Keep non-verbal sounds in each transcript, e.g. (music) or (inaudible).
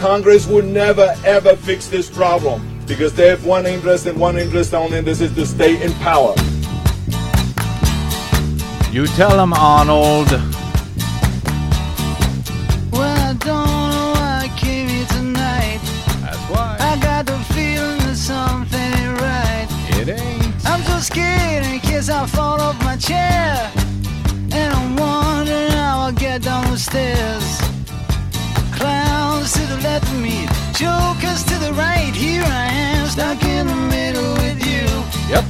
Congress will never ever fix this problem because they have one interest and one interest only, and this is to stay in power. You tell them, Arnold. Well, I don't know why I came here tonight. That's why I got the feeling that something ain't right. it ain't. I'm so scared in case I fall off my chair. And I'm wondering how I'll get down the stairs. Jokers to the right. Here I am, stuck in the middle with you. Yep.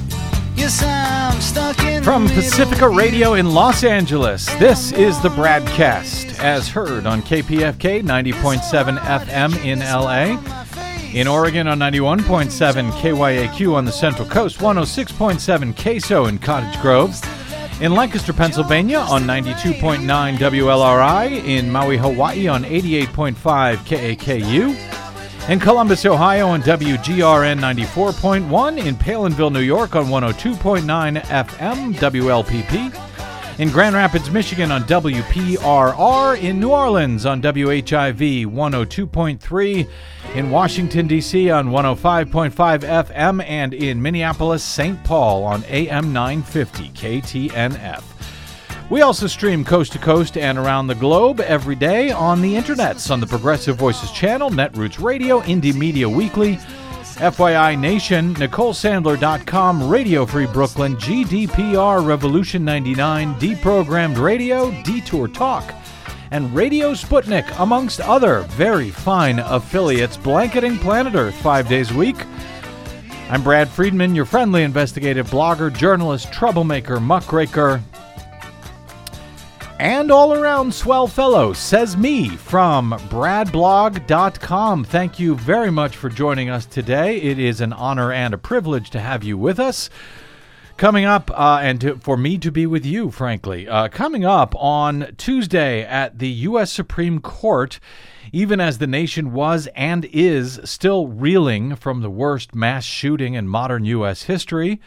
Yes, I'm stuck in From the Pacifica Radio in Los Angeles, this is the BradCast, as heard on KPFK 90.7 FM in LA. In Oregon on 91.7 KYAQ on the Central Coast, 106.7 KSO in Cottage Grove. In Lancaster, Pennsylvania on 92.9 WLRI. In Maui, Hawaii on 88.5 KAKU. In Columbus, Ohio on WGRN 94.1. In Palenville, New York on 102.9 FM WLPP. In Grand Rapids, Michigan on WPRR. In New Orleans on WHIV 102.3. In Washington, D.C. on 105.5 FM. And in Minneapolis, St. Paul on AM 950 KTNF. We also stream coast to coast and around the globe every day on the internets on the Progressive Voices channel, Netroots Radio, Indie Media Weekly, FYI Nation, NicoleSandler.com, Radio Free Brooklyn, GDPR, Revolution 99, Deprogrammed Radio, Detour Talk, and Radio Sputnik, amongst other very fine affiliates, blanketing planet Earth five days a week. I'm Brad Friedman, your friendly investigative blogger, journalist, troublemaker, muckraker, and all around swell fellow, says me from bradblog.com. Thank you very much for joining us today. It is an honor and a privilege to have you with us. Coming up, uh, and to, for me to be with you, frankly, uh, coming up on Tuesday at the U.S. Supreme Court, even as the nation was and is still reeling from the worst mass shooting in modern U.S. history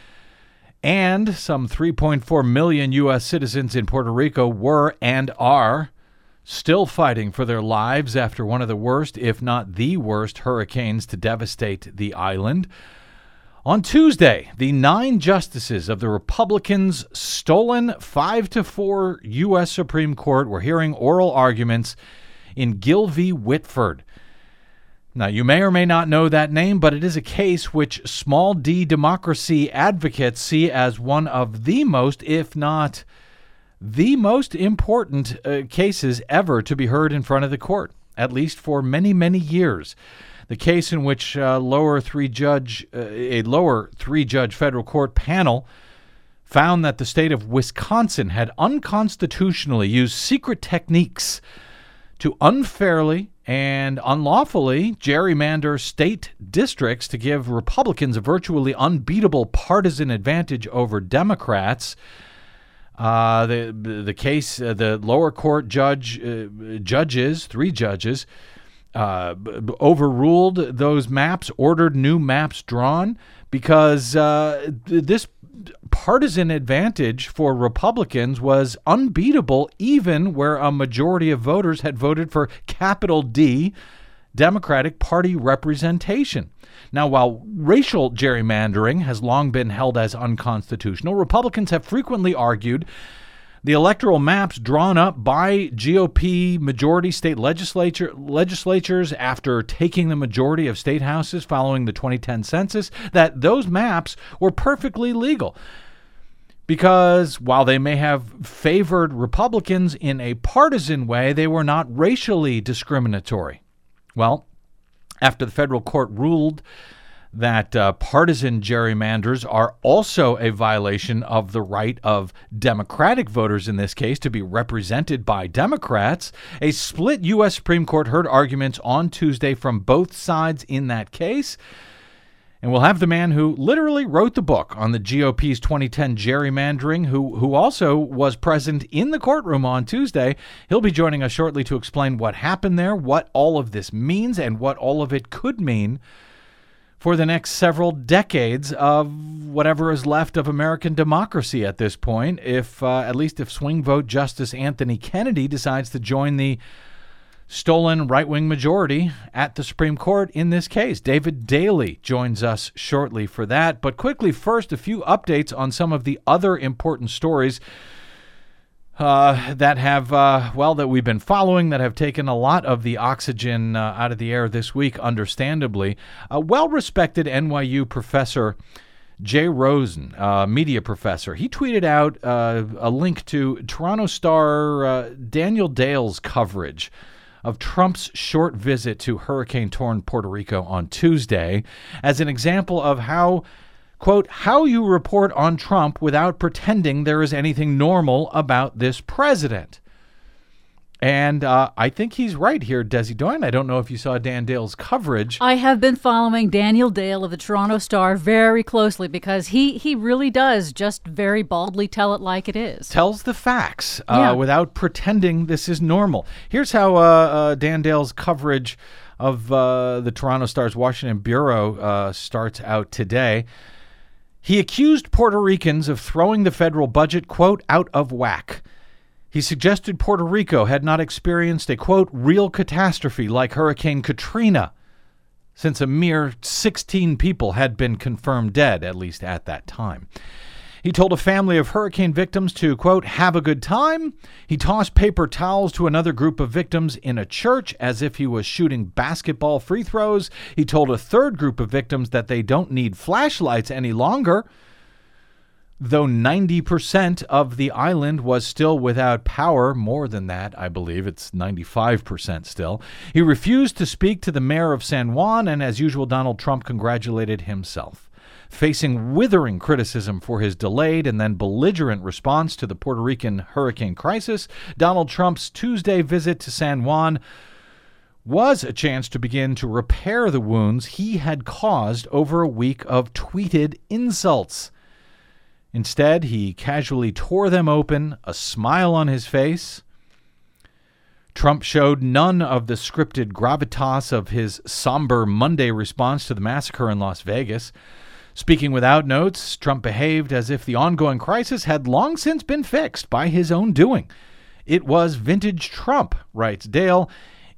and some 3.4 million U.S. citizens in Puerto Rico were and are still fighting for their lives after one of the worst, if not the worst, hurricanes to devastate the island. On Tuesday, the nine justices of the Republicans' stolen 5 to 4 U.S. Supreme Court were hearing oral arguments in Gill v. Whitford. Now, you may or may not know that name, but it is a case which small d democracy advocates see as one of the most, if not the most important uh, cases ever to be heard in front of the court, at least for many, many years. The case in which uh, lower three judge, uh, a lower three judge federal court panel found that the state of Wisconsin had unconstitutionally used secret techniques to unfairly and unlawfully gerrymander state districts to give Republicans a virtually unbeatable partisan advantage over Democrats. Uh, the the case, uh, the lower court judge uh, judges, three judges, uh, overruled those maps, ordered new maps drawn because uh, th- this partisan advantage for Republicans was unbeatable, even where a majority of voters had voted for capital D Democratic Party representation. Now, while racial gerrymandering has long been held as unconstitutional, Republicans have frequently argued the electoral maps drawn up by GOP majority state legislature legislatures after taking the majority of state houses following the 2010 census that those maps were perfectly legal because while they may have favored Republicans in a partisan way, they were not racially discriminatory. Well, after the federal court ruled that uh, partisan gerrymanders are also a violation of the right of Democratic voters in this case to be represented by Democrats. A split U.S. Supreme Court heard arguments on Tuesday from both sides in that case. And we'll have the man who literally wrote the book on the GOP's 2010 gerrymandering, who, who also was present in the courtroom on Tuesday. He'll be joining us shortly to explain what happened there, what all of this means, and what all of it could mean for the next several decades of whatever is left of American democracy at this point, if uh, at least if swing vote Justice Anthony Kennedy decides to join the stolen right wing majority at the Supreme Court in this case. David Daley joins us shortly for that. But quickly, first, a few updates on some of the other important stories. Uh, that have, uh, well, that we've been following, that have taken a lot of the oxygen uh, out of the air this week, understandably. A well respected NYU professor Jay Rosen, uh, media professor, he tweeted out uh, a link to Toronto Star uh, Daniel Dale's coverage of Trump's short visit to hurricane torn Puerto Rico on Tuesday as an example of how, quote, how you report on Trump without pretending there is anything normal about this president. And uh, I think he's right here, Desi Doyen. I don't know if you saw Dan Dale's coverage. I have been following Daniel Dale of the Toronto Star very closely because he, he really does just very baldly tell it like it is. Tells the facts uh, Yeah. without pretending this is normal. Here's how uh, uh, Dan Dale's coverage of uh, the Toronto Star's Washington Bureau uh, starts out today. He accused Puerto Ricans of throwing the federal budget, quote, out of whack. He suggested Puerto Rico had not experienced a, quote, real catastrophe like Hurricane Katrina, since a mere 16 people had been confirmed dead, at least at that time. He told a family of hurricane victims to, quote, have a good time. He tossed paper towels to another group of victims in a church as if he was shooting basketball free throws. He told a third group of victims that they don't need flashlights any longer though 90% of the island was still without power, more than that, I believe, it's 95% still. He refused to speak to the mayor of San Juan, and as usual, Donald Trump congratulated himself. Facing withering criticism for his delayed and then belligerent response to the Puerto Rican hurricane crisis, Donald Trump's Tuesday visit to San Juan was a chance to begin to repair the wounds he had caused over a week of tweeted insults. Instead, he casually tore them open, a smile on his face. Trump showed none of the scripted gravitas of his somber Monday response to the massacre in Las Vegas. Speaking without notes, Trump behaved as if the ongoing crisis had long since been fixed by his own doing. It was vintage Trump, writes Dale.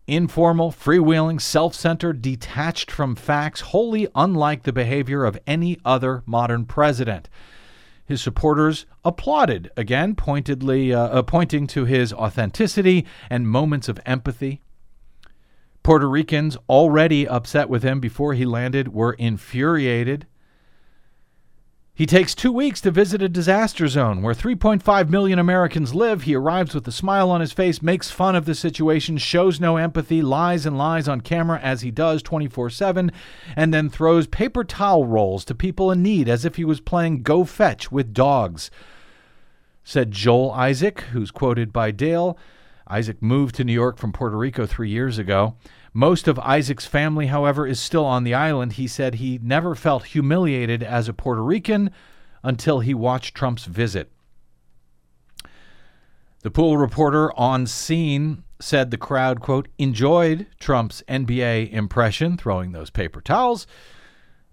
Informal, freewheeling, self centered, detached from facts, wholly unlike the behavior of any other modern president. His supporters applauded, again, pointedly uh, uh, pointing to his authenticity and moments of empathy. Puerto Ricans, already upset with him before he landed, were infuriated. He takes two weeks to visit a disaster zone where 3.5 million Americans live. He arrives with a smile on his face, makes fun of the situation, shows no empathy, lies and lies on camera as he does 24 7, and then throws paper towel rolls to people in need as if he was playing Go Fetch with dogs. Said Joel Isaac, who's quoted by Dale. Isaac moved to New York from Puerto Rico three years ago. Most of Isaac's family, however, is still on the island. He said he never felt humiliated as a Puerto Rican until he watched Trump's visit. The pool reporter on scene said the crowd, quote, enjoyed Trump's NBA impression, throwing those paper towels.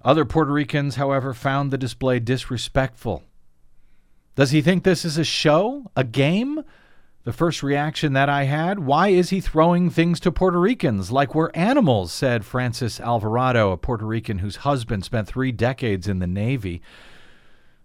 Other Puerto Ricans, however, found the display disrespectful. Does he think this is a show? A game? The first reaction that I had, why is he throwing things to Puerto Ricans like we're animals? said Francis Alvarado, a Puerto Rican whose husband spent three decades in the Navy.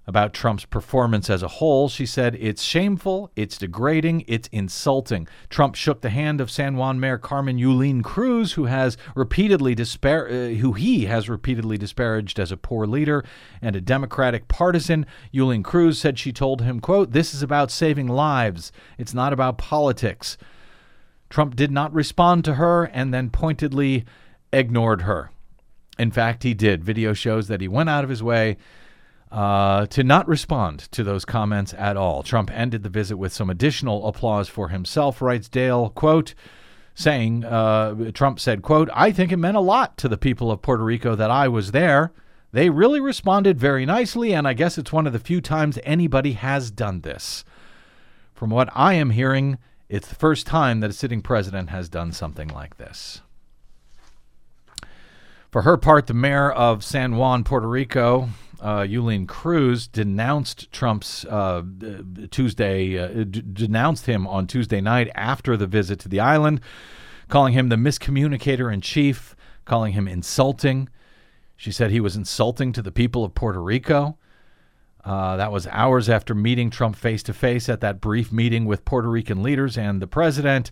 About Trump's performance as a whole, she said, It's shameful, it's degrading, it's insulting. Trump shook the hand of San Juan Mayor Carmen Yulín Cruz, who has repeatedly dispar- uh, who he has repeatedly disparaged as a poor leader and a Democratic partisan. Yulín Cruz said she told him, quote, This is about saving lives. It's not about politics. Trump did not respond to her and then pointedly ignored her. In fact, he did. Video shows that he went out of his way uh, to not respond to those comments at all. Trump ended the visit with some additional applause for himself, writes Dale, quote, saying, uh, Trump said, quote, I think it meant a lot to the people of Puerto Rico that I was there. They really responded very nicely, and I guess it's one of the few times anybody has done this. From what I am hearing, it's the first time that a sitting president has done something like this. For her part, the mayor of San Juan, Puerto Rico, uh, Cruz, denounced Trump's uh, Tuesday, uh, d- denounced him on Tuesday night after the visit to the island, calling him the miscommunicator in chief, calling him insulting. She said he was insulting to the people of Puerto Rico. Uh, that was hours after meeting Trump face to face at that brief meeting with Puerto Rican leaders and the president,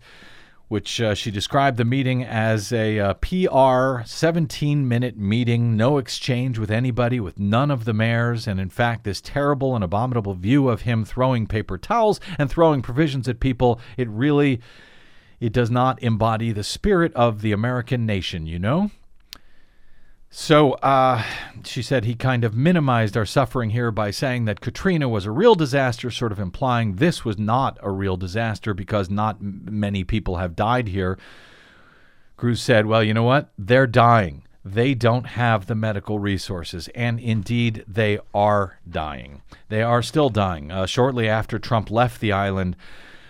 which uh, she described the meeting as a uh, PR 17 minute meeting, no exchange with anybody, with none of the mayors, and in fact, this terrible and abominable view of him throwing paper towels and throwing provisions at people. It really. It does not embody the spirit of the American nation, you know? So uh, she said he kind of minimized our suffering here by saying that Katrina was a real disaster, sort of implying this was not a real disaster because not m- many people have died here. Cruz said, Well, you know what? They're dying. They don't have the medical resources. And indeed, they are dying. They are still dying. Uh, shortly after Trump left the island,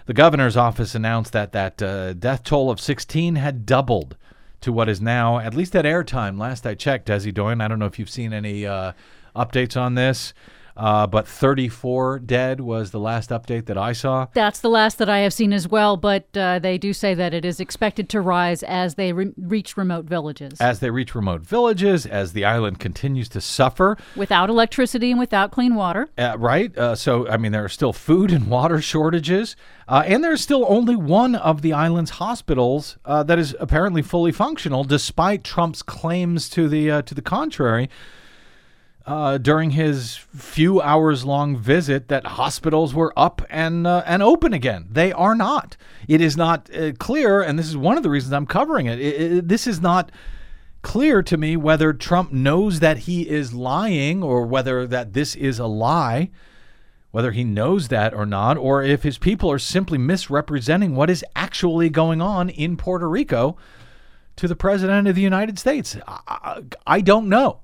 the governor's office announced that that uh, death toll of 16 had doubled to what is now, at least at airtime, last I checked, Desi Doyen. I don't know if you've seen any uh, updates on this, uh, but 34 dead was the last update that I saw. That's the last that I have seen as well, but uh, they do say that it is expected to rise as they re- reach remote villages. As they reach remote villages, as the island continues to suffer. without electricity and without clean water. Uh, right? Uh, so, I mean, there are still food and water shortages, uh, and there's still only one of the island's hospitals uh, that is apparently fully functional, despite Trump's claims to the uh, to the contrary. Uh, during his few hours long visit, that hospitals were up and uh, and open again. They are not. It is not uh, clear, and this is one of the reasons I'm covering it. It- it- This is not clear to me whether Trump knows that he is lying or whether that this is a lie, whether he knows that or not, or if his people are simply misrepresenting what is actually going on in Puerto Rico to the President of the United States. I, I, I don't know.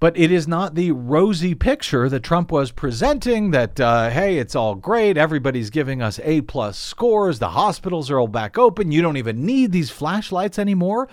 But it is not the rosy picture that Trump was presenting that, uh, hey, it's all great. Everybody's giving us A plus scores. The hospitals are all back open. You don't even need these flashlights anymore.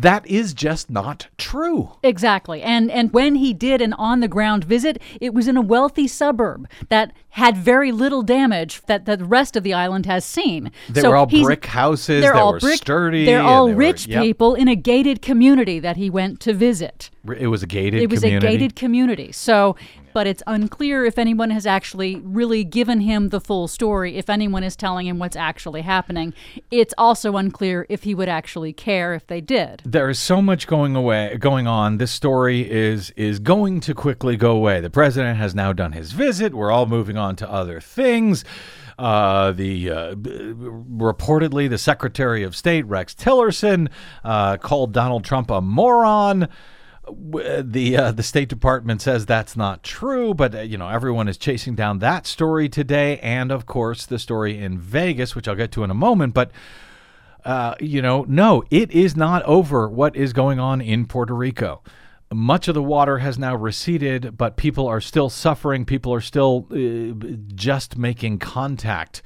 That is just not true. Exactly. And and when he did an on the ground visit, it was in a wealthy suburb that had very little damage that, that the rest of the island has seen. They So were all brick houses They're that all were brick, sturdy They're all they were- rich yep. people in a gated community that he went to visit. It was a gated It was community. a gated community. So, but it's unclear if anyone has actually really given him the full story, if anyone is telling him what's actually happening. It's also unclear if he would actually care if they did. there is so much going away going on this story is is going to quickly go away the president has now done his visit we're all moving on to other things uh, the uh, b- reportedly the Secretary of State Rex Tillerson uh, called Donald Trump a moron. W- The uh, the State Department says that's not true, but uh, you know everyone is chasing down that story today, and of course the story in Vegas, which I'll get to in a moment. But uh, you know, no, it is not over what is going on in Puerto Rico. Much of the water has now receded, but people are still suffering. People are still uh, just making contact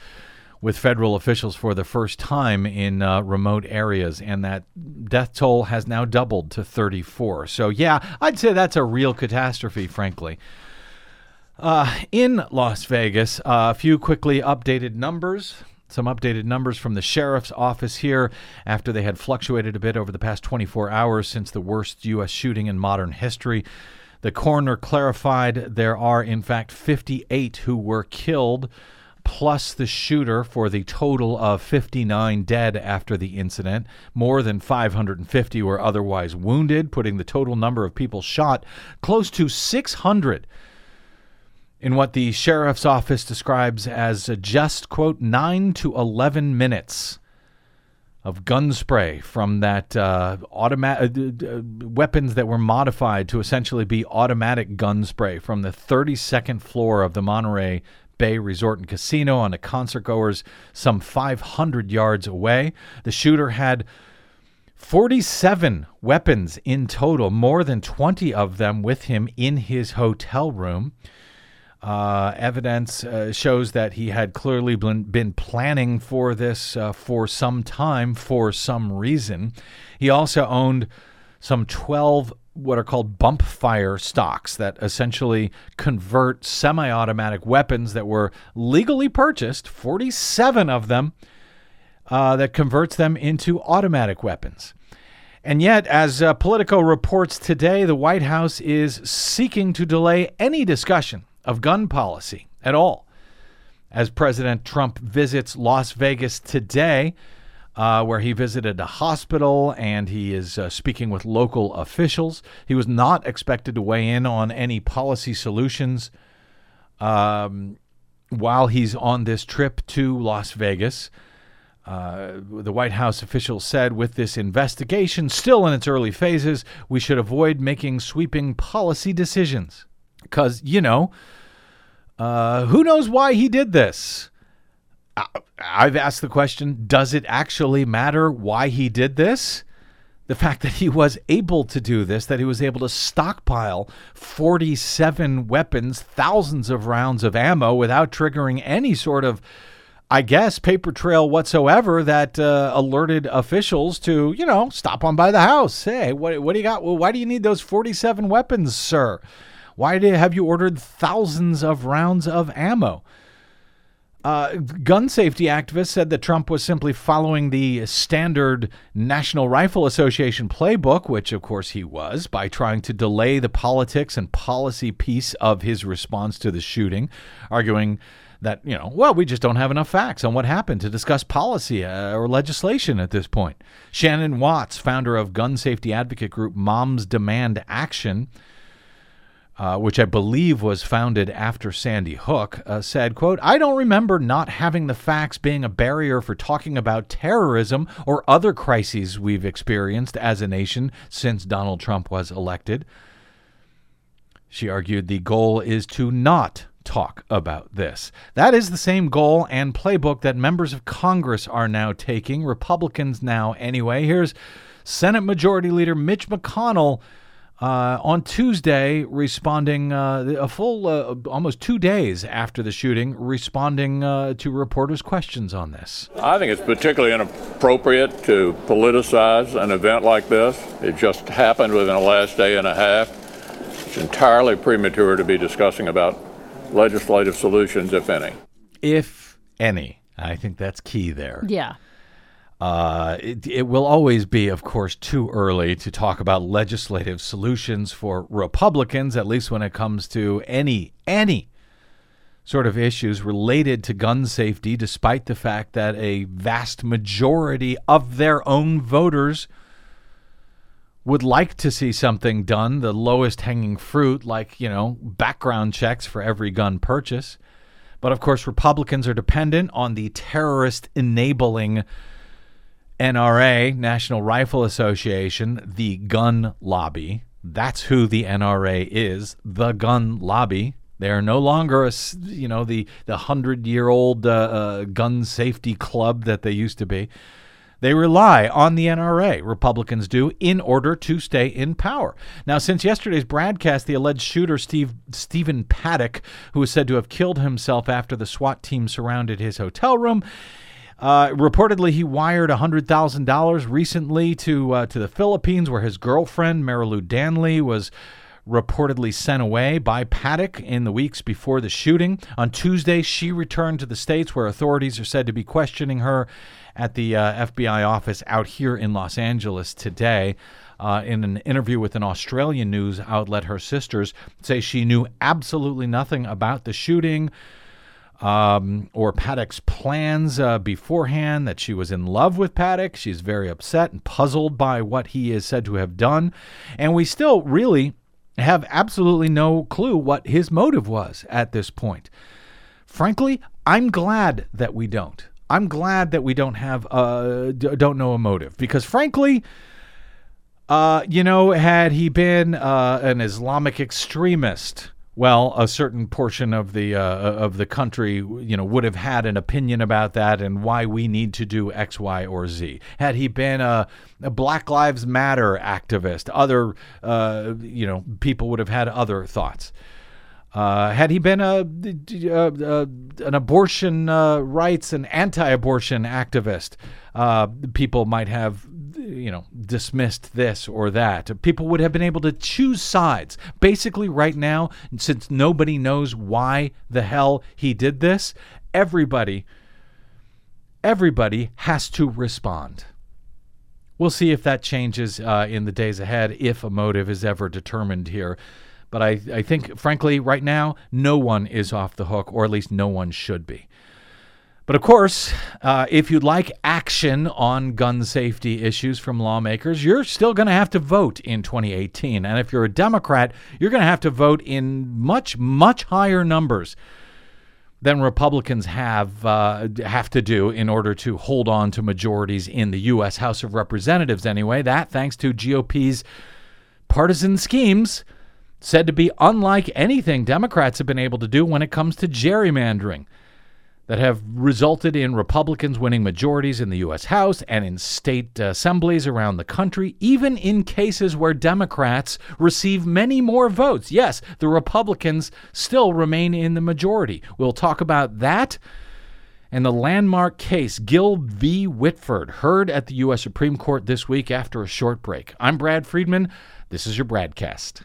with federal officials for the first time in uh, remote areas, and that death toll has now doubled to 34. So, yeah, I'd say that's a real catastrophe, frankly. Uh, in Las Vegas, uh, a few quickly updated numbers. Some updated numbers from the sheriff's office here after they had fluctuated a bit over the past 24 hours since the worst U.S. shooting in modern history. The coroner clarified there are, in fact, 58 who were killed, plus the shooter, for the total of 59 dead after the incident. More than 550 were otherwise wounded, putting the total number of people shot close to 600 in what the sheriff's office describes as just, quote, 9 to 11 minutes of gun spray from that uh, automatic uh, uh, weapons that were modified to essentially be automatic gun spray from the 32nd floor of the Mandalay Bay Resort and Casino on the concert goers some 500 yards away. The shooter had 47 weapons in total, more than 20 of them with him in his hotel room. Uh, evidence uh, shows that he had clearly been, been planning for this uh, for some time for some reason. He also owned some 12 what are called bump fire stocks that essentially convert semi automatic weapons that were legally purchased, 47 of them. uh, that converts them into automatic weapons. And yet, as uh, Politico reports today, the White House is seeking to delay any discussion of gun policy at all. As President Trump visits Las Vegas today, uh, where he visited a hospital and he is uh, speaking with local officials. He was not expected to weigh in on any policy solutions um, while he's on this trip to Las Vegas. Uh, the White House official said with this investigation still in its early phases, we should avoid making sweeping policy decisions. Because, you know, uh, who knows why he did this? I've asked the question does it actually matter why he did this? The fact that he was able to do this, that he was able to stockpile 47 weapons, thousands of rounds of ammo without triggering any sort of, I guess, paper trail whatsoever that uh, alerted officials to, you know, stop on by the house. Hey, what, what do you got? Well, why do you need those 47 weapons, sir? Why do, have you ordered thousands of rounds of ammo? Uh, gun safety activists said that Trump was simply following the standard National Rifle Association playbook, which of course he was, by trying to delay the politics and policy piece of his response to the shooting, arguing that, you know, well, we just don't have enough facts on what happened to discuss policy uh, or legislation at this point. Shannon Watts, founder of gun safety advocate group Moms Demand Action, uh, which I believe was founded after Sandy Hook, uh, said, quote, I don't remember not having the facts being a barrier for talking about terrorism or other crises we've experienced as a nation since Donald Trump was elected. She argued the goal is to not talk about this. That is the same goal and playbook that members of Congress are now taking, Republicans now anyway. Here's Senate Majority Leader Mitch McConnell uh, on Tuesday, responding uh, a full uh, almost two days after the shooting, responding uh, to reporters' questions on this. I think it's particularly inappropriate to politicize an event like this. It just happened within the last day and a half. It's entirely premature to be discussing about legislative solutions, if any. If any. I think that's key there. Yeah. Uh, it, it will always be, of course, too early to talk about legislative solutions for Republicans, at least when it comes to any any sort of issues related to gun safety, despite the fact that a vast majority of their own voters would like to see something done, the lowest hanging fruit, like, you know, background checks for every gun purchase. But of course, Republicans are dependent on the terrorist enabling NRA, National Rifle Association, the gun lobby. That's who the NRA is, the gun lobby. They are no longer a, you know, the the hundred year old uh, uh, gun safety club that they used to be. They rely on the NRA, Republicans do, in order to stay in power. Now, since yesterday's broadcast, the alleged shooter, Steve, Stephen Paddock, who is said to have killed himself after the SWAT team surrounded his hotel room, uh, reportedly, he wired $100,000 recently to, uh, to the Philippines, where his girlfriend, Marilou Danley, was reportedly sent away by Paddock in the weeks before the shooting. On Tuesday, she returned to the States, where authorities are said to be questioning her at the uh, FBI office out here in Los Angeles today. Uh, in an interview with an Australian news outlet, her sisters say she knew absolutely nothing about the shooting um, or Paddock's plans uh, beforehand, that she was in love with Paddock. She's very upset and puzzled by what he is said to have done. And we still really have absolutely no clue what his motive was at this point. Frankly, I'm glad that we don't. I'm glad that we don't have uh don't know a motive because frankly, uh, you know, had he been uh, an Islamic extremist, well, a certain portion of the uh, of the country, you know, would have had an opinion about that and why we need to do X, Y, or Z. Had he been a, a Black Lives Matter activist, other, uh, you know, people would have had other thoughts. Uh, had he been a, an abortion uh, rights and anti-abortion activist, uh, people might have you know, dismissed this or that. People would have been able to choose sides. Basically, right now, since nobody knows why the hell he did this, everybody everybody has to respond. We'll see if that changes uh, in the days ahead, if a motive is ever determined here. But I, I think, frankly, right now, no one is off the hook, or at least no one should be. But of course, uh, if you'd like action on gun safety issues from lawmakers, you're still going to have to vote in 2018. And if you're a Democrat, you're going to have to vote in much, much higher numbers than Republicans have uh, have to do in order to hold on to majorities in the U.S. House of Representatives. Anyway, that thanks to GOP's partisan schemes, said to be unlike anything Democrats have been able to do when it comes to gerrymandering that have resulted in Republicans winning majorities in the U.S. House and in state uh, assemblies around the country, even in cases where Democrats receive many more votes. Yes, the Republicans still remain in the majority. We'll talk about that and the landmark case, Gill v. Whitford, heard at the U.S. Supreme Court this week after a short break. I'm Brad Friedman. This is your BradCast.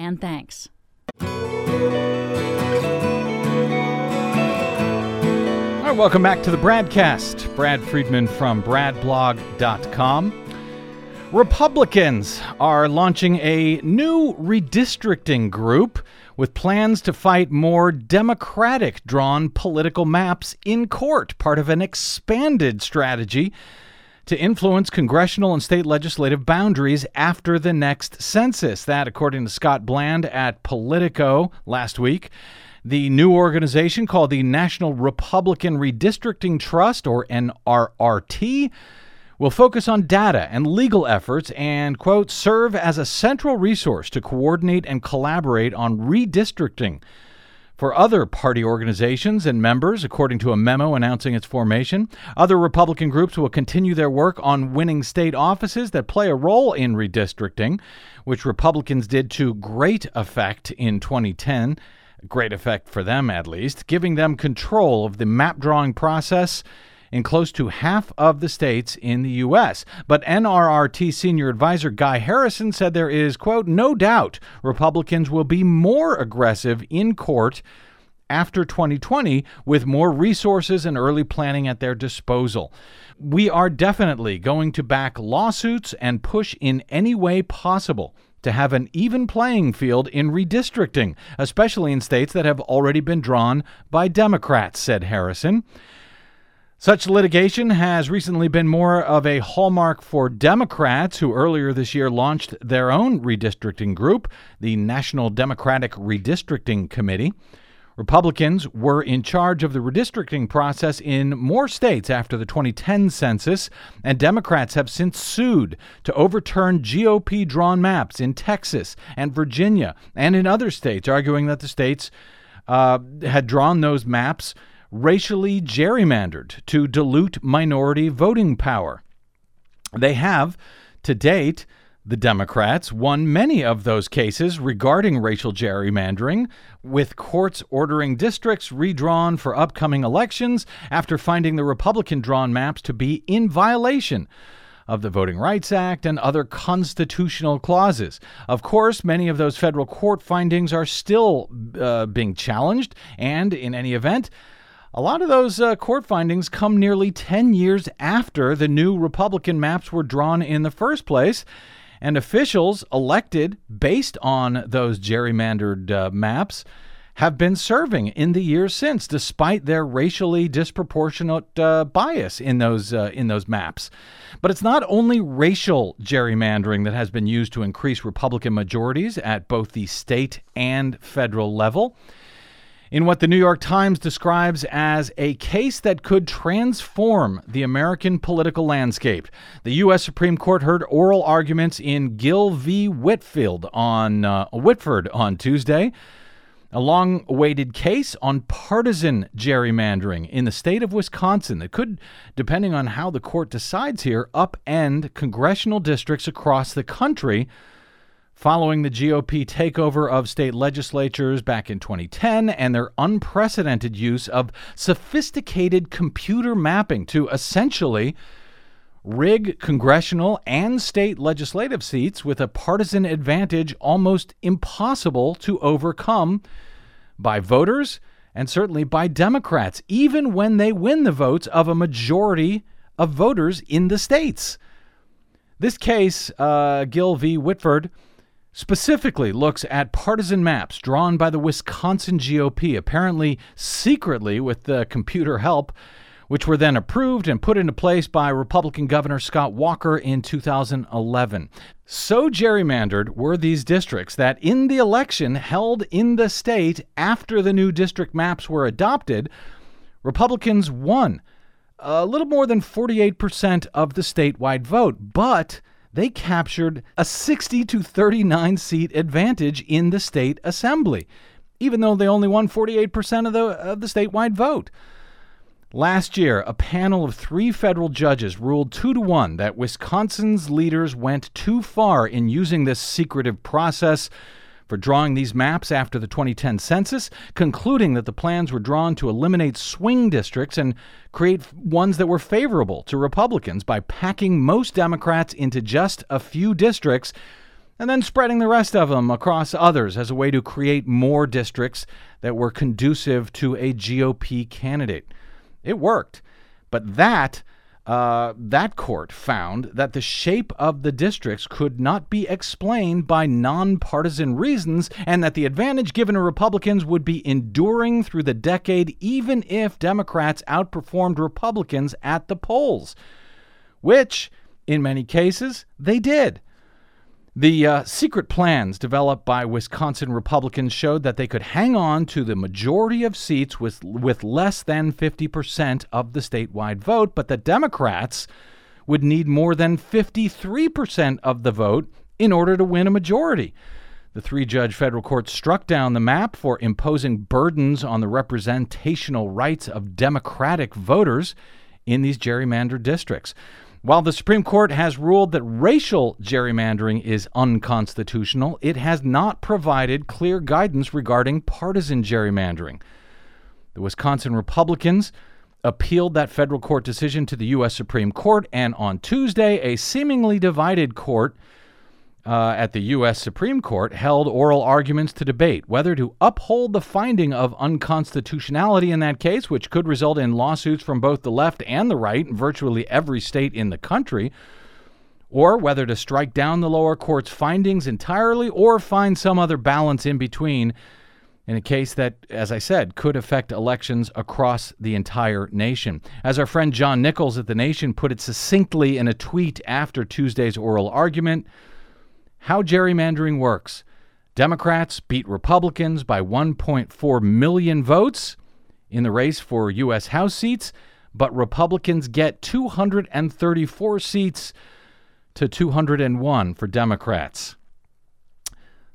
and thanks. All right, welcome back to the Bradcast. Brad Friedman from bradblog.com. Republicans are launching a new redistricting group with plans to fight more Democratic drawn political maps in court, part of an expanded strategy to influence congressional and state legislative boundaries after the next census. That, according to Scott Bland at Politico last week. The new organization called the National Republican Redistricting Trust, or NRRT, will focus on data and legal efforts and, quote, serve as a central resource to coordinate and collaborate on redistricting for other party organizations and members, according to a memo announcing its formation. Other Republican groups will continue their work on winning state offices that play a role in redistricting, which Republicans did to great effect in 2010. Great effect for them, at least, giving them control of the map drawing process in close to half of the states in the U.S. But NRRT senior advisor Guy Harrison said there is, quote, no doubt Republicans will be more aggressive in court after 2020 with more resources and early planning at their disposal. We are definitely going to back lawsuits and push in any way possible to have an even playing field in redistricting, especially in states that have already been drawn by Democrats, said Harrison. Such litigation has recently been more of a hallmark for Democrats, who earlier this year launched their own redistricting group, the National Democratic Redistricting Committee. Republicans were in charge of the redistricting process in more states after the 2010 census, and Democrats have since sued to overturn GOP drawn maps in Texas and Virginia and in other states, arguing that the states uh, had drawn those maps racially gerrymandered to dilute minority voting power. They have, to date, the Democrats won many of those cases regarding racial gerrymandering, with courts ordering districts redrawn for upcoming elections after finding the Republican drawn maps to be in violation of the Voting Rights Act and other constitutional clauses. Of course, many of those federal court findings are still uh, being challenged, and in any event, a lot of those uh, court findings come nearly 10 years after the new Republican maps were drawn in the first place. And officials elected based on those gerrymandered uh, maps have been serving in the years since, despite their racially disproportionate uh, bias in those uh, in those maps. But it's not only racial gerrymandering that has been used to increase Republican majorities at both the state and federal level. In what the New York Times describes as a case that could transform the American political landscape. The U.S. Supreme Court heard oral arguments in Gill v. Whitfield on uh, Whitford on Tuesday. A long awaited case on partisan gerrymandering in the state of Wisconsin that could, depending on how the court decides here, upend congressional districts across the country following the GOP takeover of state legislatures back in 2010 and their unprecedented use of sophisticated computer mapping to essentially rig congressional and state legislative seats with a partisan advantage almost impossible to overcome by voters and certainly by Democrats, even when they win the votes of a majority of voters in the states. This case, uh, Gill v. Whitford, specifically looks at partisan maps drawn by the Wisconsin GOP, apparently secretly with the computer help, which were then approved and put into place by Republican Governor Scott Walker in 2011. So gerrymandered were these districts that in the election held in the state after the new district maps were adopted, Republicans won a little more than 48% of the statewide vote, but they captured a 60 to 39 seat advantage in the state assembly, even though they only won 48% of the, of the statewide vote. Last year, a panel of three federal judges ruled two to one that Wisconsin's leaders went too far in using this secretive process for drawing these maps after the 2010 census, concluding that the plans were drawn to eliminate swing districts and create ones that were favorable to Republicans by packing most Democrats into just a few districts and then spreading the rest of them across others as a way to create more districts that were conducive to a GOP candidate. It worked. But that uh, that court found that the shape of the districts could not be explained by nonpartisan reasons and that the advantage given to Republicans would be enduring through the decade even if Democrats outperformed Republicans at the polls, which, in many cases, they did. The uh, secret plans developed by Wisconsin Republicans showed that they could hang on to the majority of seats with, with less than 50% of the statewide vote, but the Democrats would need more than 53% of the vote in order to win a majority. The three judge federal court struck down the map for imposing burdens on the representational rights of Democratic voters in these gerrymandered districts. While the Supreme Court has ruled that racial gerrymandering is unconstitutional, it has not provided clear guidance regarding partisan gerrymandering. The Wisconsin Republicans appealed that federal court decision to the U.S. Supreme Court, and on Tuesday, a seemingly divided court uh, at the U.S. Supreme Court held oral arguments to debate whether to uphold the finding of unconstitutionality in that case, which could result in lawsuits from both the left and the right in virtually every state in the country, or whether to strike down the lower court's findings entirely or find some other balance in between in a case that, as I said, could affect elections across the entire nation. As our friend John Nichols at The Nation put it succinctly in a tweet after Tuesday's oral argument, how gerrymandering works. Democrats beat Republicans by 1.4 million votes in the race for U.S. House seats, but Republicans get 234 seats to 201 for Democrats.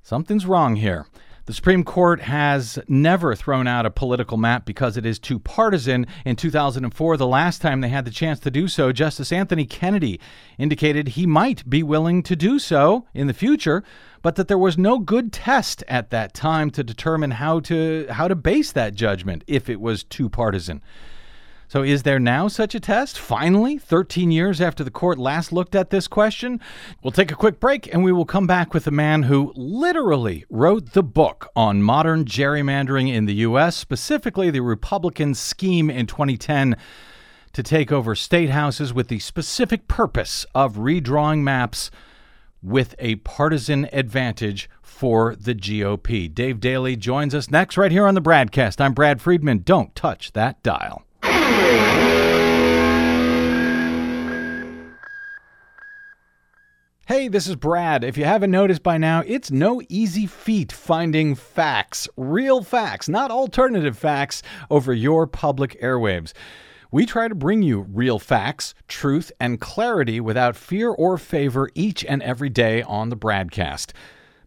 Something's wrong here. The Supreme Court has never thrown out a political map because it is too partisan. In 2004, the last time they had the chance to do so, Justice Anthony Kennedy indicated he might be willing to do so in the future, but that there was no good test at that time to determine how to how to base that judgment if it was too partisan. So, is there now such a test? Finally, 13 years after the court last looked at this question? We'll take a quick break and we will come back with a man who literally wrote the book on modern gerrymandering in the U.S., specifically the Republican scheme in 2010 to take over state houses with the specific purpose of redrawing maps with a partisan advantage for the GOP. Dave Daley joins us next right here on the BradCast. I'm Brad Friedman. Don't touch that dial. Hey, this is Brad. If you haven't noticed by now, it's no easy feat finding facts, real facts, not alternative facts, over your public airwaves. We try to bring you real facts, truth, and clarity without fear or favor each and every day on the BradCast.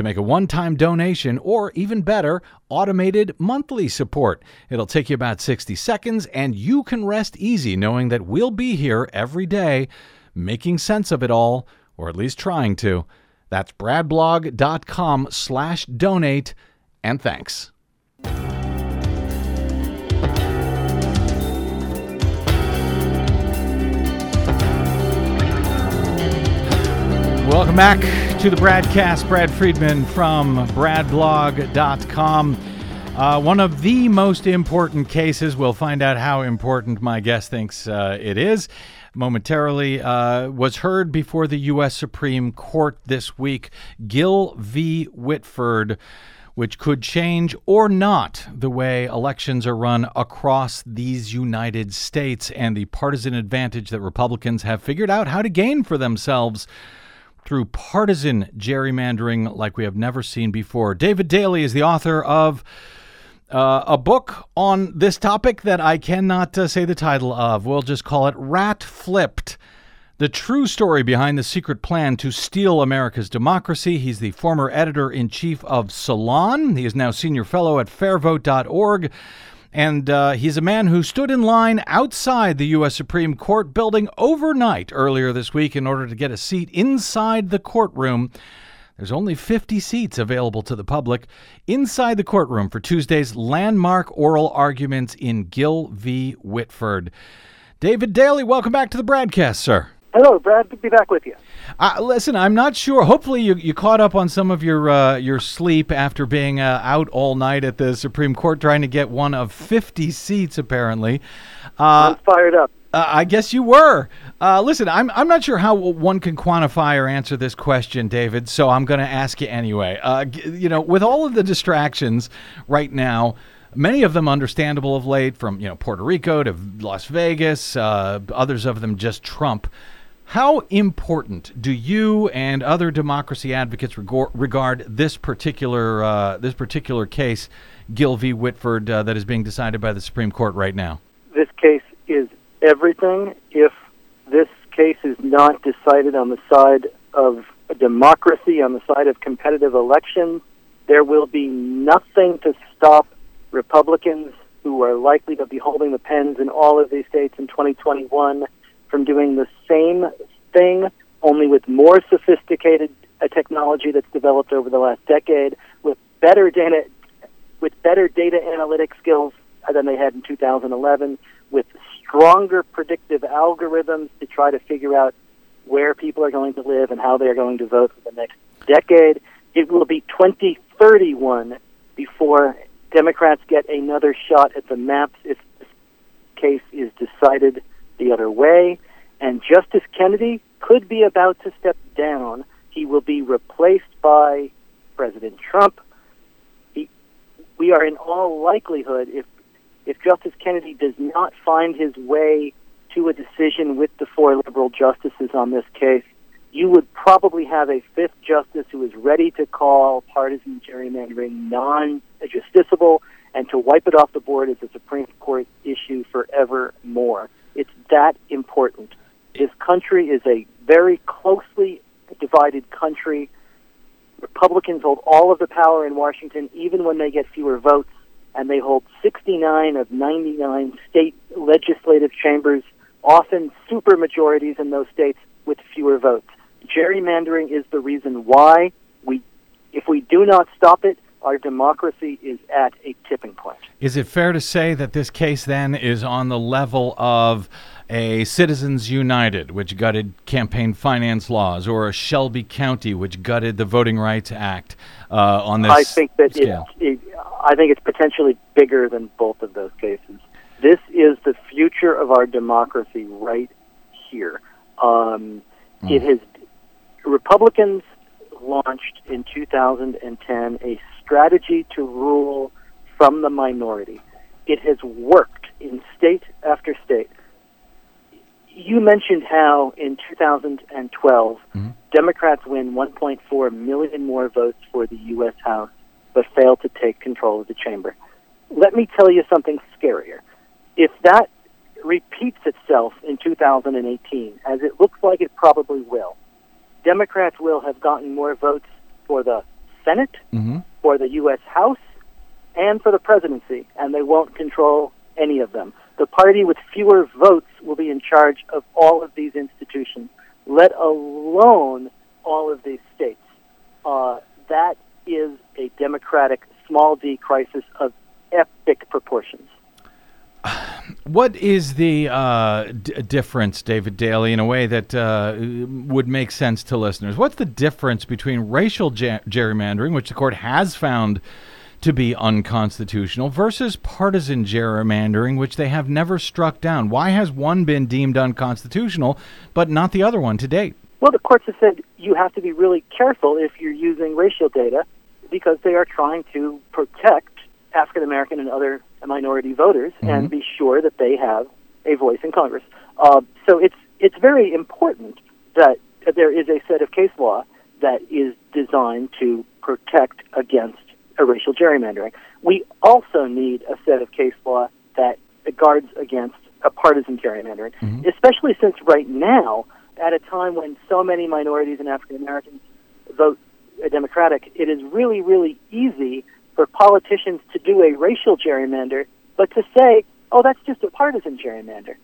to make a one-time donation or even better automated monthly support it'll take you about 60 seconds and you can rest easy knowing that we'll be here every day making sense of it all, or at least trying to. That's bradblog.com slash donate, and thanks. Welcome back to the BradCast. Brad Friedman from bradblog.com. Uh, one of the most important cases. We'll find out how important my guest thinks uh, it is momentarily, uh, was heard before the U.S. Supreme Court this week. Gill v. Whitford, which could change or not the way elections are run across these United States and the partisan advantage that Republicans have figured out how to gain for themselves through partisan gerrymandering like we have never seen before. David Daley is the author of uh, a book on this topic that I cannot uh, say the title of. We'll just call it Rat Flipped. The true story behind the secret plan to steal America's democracy. He's the former editor in chief of Salon. He is now senior fellow at fairvote.org. And uh, he's a man who stood in line outside the U.S. Supreme Court building overnight earlier this week in order to get a seat inside the courtroom there's only 50 seats available to the public inside the courtroom for Tuesday's landmark oral arguments in Gill v. Whitford. David Daley, welcome back to the BradCast, sir. Hello, Brad. Good to be back with you. Uh, listen, I'm not sure. Hopefully, you, you caught up on some of your uh, your sleep after being uh, out all night at the Supreme Court trying to get one of 50 seats, apparently. Uh, I'm fired up. Uh, I guess you were. Uh, listen, I'm I'm not sure how one can quantify or answer this question, David. So I'm going to ask you anyway. Uh, you know, with all of the distractions right now, many of them understandable of late, from you know Puerto Rico to Las Vegas, uh, others of them just Trump. How important do you and other democracy advocates regard this particular uh, this particular case, Gill v. Whitford, uh, that is being decided by the Supreme Court right now? This case is everything if this case is not decided on the side of democracy, on the side of competitive elections. There will be nothing to stop Republicans who are likely to be holding the pens in all of these states in 2021 from doing the same thing, only with more sophisticated uh, technology that's developed over the last decade, with better data, with better data analytic skills than they had in 2011, with stronger predictive algorithms to try to figure out where people are going to live and how they are going to vote for the next decade. It will be 2031 before Democrats get another shot at the maps if this case is decided the other way. And Justice Kennedy could be about to step down. He will be replaced by President Trump. He, we are in all likelihood, if if Justice Kennedy does not find his way to a decision with the four liberal justices on this case, you would probably have a fifth justice who is ready to call partisan gerrymandering non justiciable and to wipe it off the board as a Supreme Court issue forevermore. It's that important. This country is a very closely divided country. Republicans hold all of the power in Washington, even when they get fewer votes and they hold 69 of 99 state legislative chambers, often super majorities in those states with fewer votes. Gerrymandering is the reason why we, if we do not stop it, our democracy is at a tipping point. Is it fair to say that this case then is on the level of a Citizens United, which gutted campaign finance laws, or a Shelby County, which gutted the Voting Rights Act uh, on this I think that it, scale? it, I think it's potentially bigger than both of those cases. This is the future of our democracy right here. Um, It has Republicans launched in 2010 a strategy to rule from the minority. It has worked in state after state. You mentioned how in 2012 mm-hmm. Democrats win 1.4 million more votes for the U.S. House, but fail to take control of the chamber. Let me tell you something scarier. If that repeats itself in 2018, as it looks like it probably will, Democrats will have gotten more votes for the Senate, mm-hmm. For the U.S. House, and for the presidency, and they won't control any of them. The party with fewer votes will be in charge of all of these institutions, let alone all of these states. Uh, that is a democratic small d crisis of epic proportions. What is the uh, d- difference, David Daley, in a way that uh, would make sense to listeners? What's the difference between racial ja- gerrymandering, which the court has found to be unconstitutional, versus partisan gerrymandering, which they have never struck down? Why has one been deemed unconstitutional, but not the other one to date? Well, the courts have said you have to be really careful if you're using racial data because they are trying to protect African American and other minority voters and be sure that they have a voice in Congress. Uh, so it's it's very important that there is a set of case law that is designed to protect against a racial gerrymandering. We also need a set of case law that guards against a partisan gerrymandering, especially since right now, at a time when so many minorities and African Americans vote Democratic, it is really, really easy for politicians to do a racial gerrymander, but to say, oh, that's just a partisan gerrymander.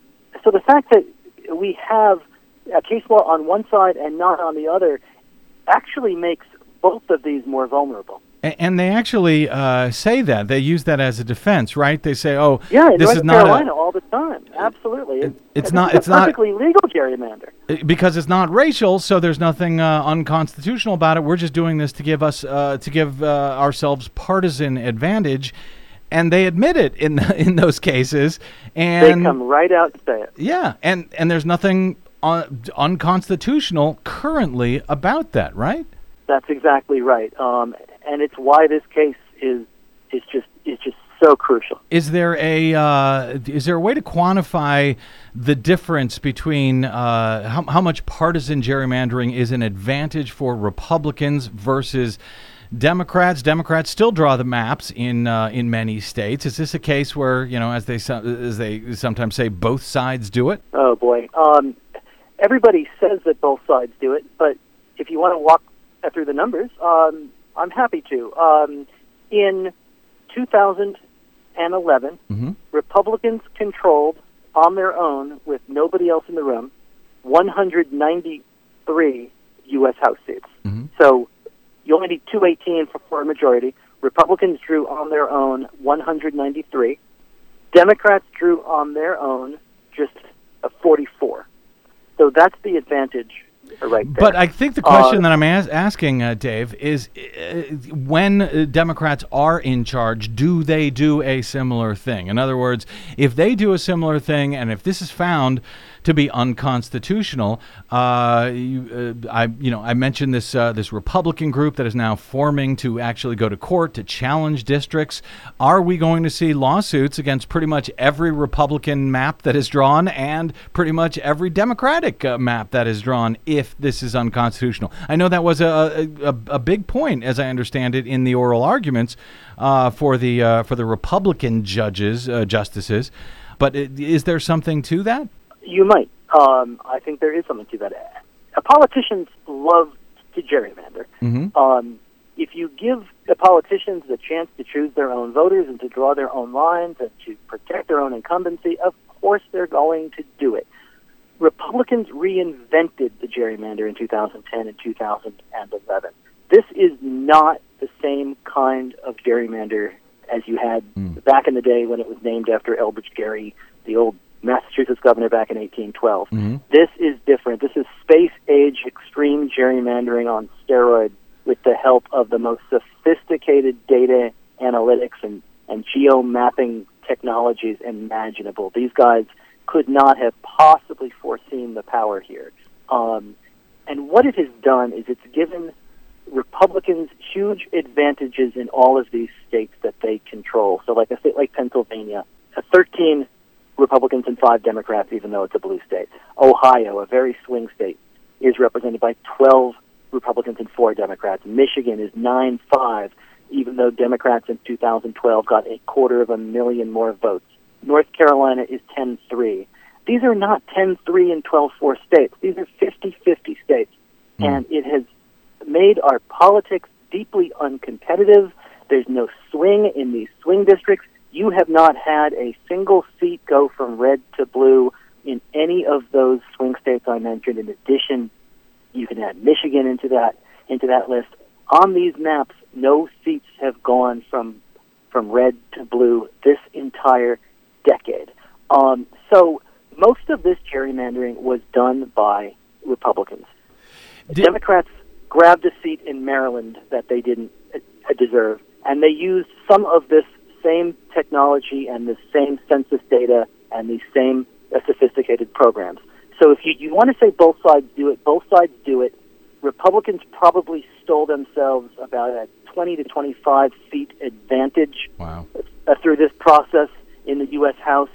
So the fact that we have a case law on one side and not on the other actually makes both of these more vulnerable. And they actually uh, say that they use that as a defense, right? They say, "Oh, Yeah, in this North is not Carolina a, all the time. Absolutely. It- it's not- it's not- perfectly legal gerrymander. because it's not racial, so there's nothing uh, unconstitutional about it. We're just doing this to give us uh, to give uh, ourselves partisan advantage." And they admit it in (laughs) in those cases, And They come right out and say it. yeah, and and there's nothing un- unconstitutional currently about that, right? That's exactly right. Um, and it's why this case is is just is just so crucial. Is there a uh, is there a way to quantify the difference between uh, how, how much partisan gerrymandering is an advantage for Republicans versus Democrats? Democrats still draw the maps in uh, in many states. Is this a case where you know, as they as they sometimes say, both sides do it? Oh boy. Um, everybody says that both sides do it, but if you want to walk through the numbers, um, I'm happy to. Um, in 2011, Mhm. Republicans controlled on their own, with nobody else in the room, 193 U.S. House seats. Mhm. So you only need 218 for, for a majority. Republicans drew on their own 193. Democrats drew on their own just a 44. So that's the advantage right there. But I think the question Uh, that I'm as- asking, uh, Dave, is uh, when uh, Democrats are in charge, do they do a similar thing? In other words, if they do a similar thing, and if this is found to be unconstitutional, uh, you, uh, I, you know, I mentioned this uh, this Republican group that is now forming to actually go to court to challenge districts. Are we going to see lawsuits against pretty much every Republican map that is drawn and pretty much every Democratic uh, map that is drawn if this is unconstitutional? I know that was a, a, a- big point, as I understand it, in the oral arguments uh, for the uh, for the Republican judges, justices. But is there something to that? You might. Um, I think there is something to that. Uh, politicians love to gerrymander. Mhm. Um, if you give the politicians the chance to choose their own voters and to draw their own lines and to protect their own incumbency, of course they're going to do it. Republicans reinvented the gerrymander in 2010 and 2011. This is not the same kind of gerrymander as you had back in the day when it was named after Elbridge Gerry, the old Massachusetts governor back in 1812. Mm-hmm. This is different. This is space age extreme gerrymandering on steroids with the help of the most sophisticated data analytics and, and geo mapping technologies imaginable. These guys could not have possibly foreseen the power here. Um, and what it has done is it's given Republicans huge advantages in all of these states that they control. So, like a state like Pennsylvania, a 13 Republicans and five Democrats, even though it's a blue state. Ohio, a very swing state, is represented by 12 Republicans and four Democrats. Michigan is 9 5, even though Democrats in 2012 got a quarter of a million more votes. North Carolina is 10 3. These are not 10 3 and 12 4 states. These are 50 50 states. Hmm. And it has made our politics deeply uncompetitive. There's no swing in these swing districts. You have not had a single seat go from red to blue in any of those swing states I mentioned. In addition, you can add Michigan into that into that list. On these maps, no seats have gone from from red to blue this entire decade. Um, so most of this gerrymandering was done by Republicans. Did- Democrats grabbed a seat in Maryland that they didn't uh, deserve, and they used some of this same technology and the same census data and these same uh, sophisticated programs. So if you, you want to say both sides do it, both sides do it. Republicans probably stole themselves about a 20 to 25 seat advantage Wow. uh, through this process in the U.S. House.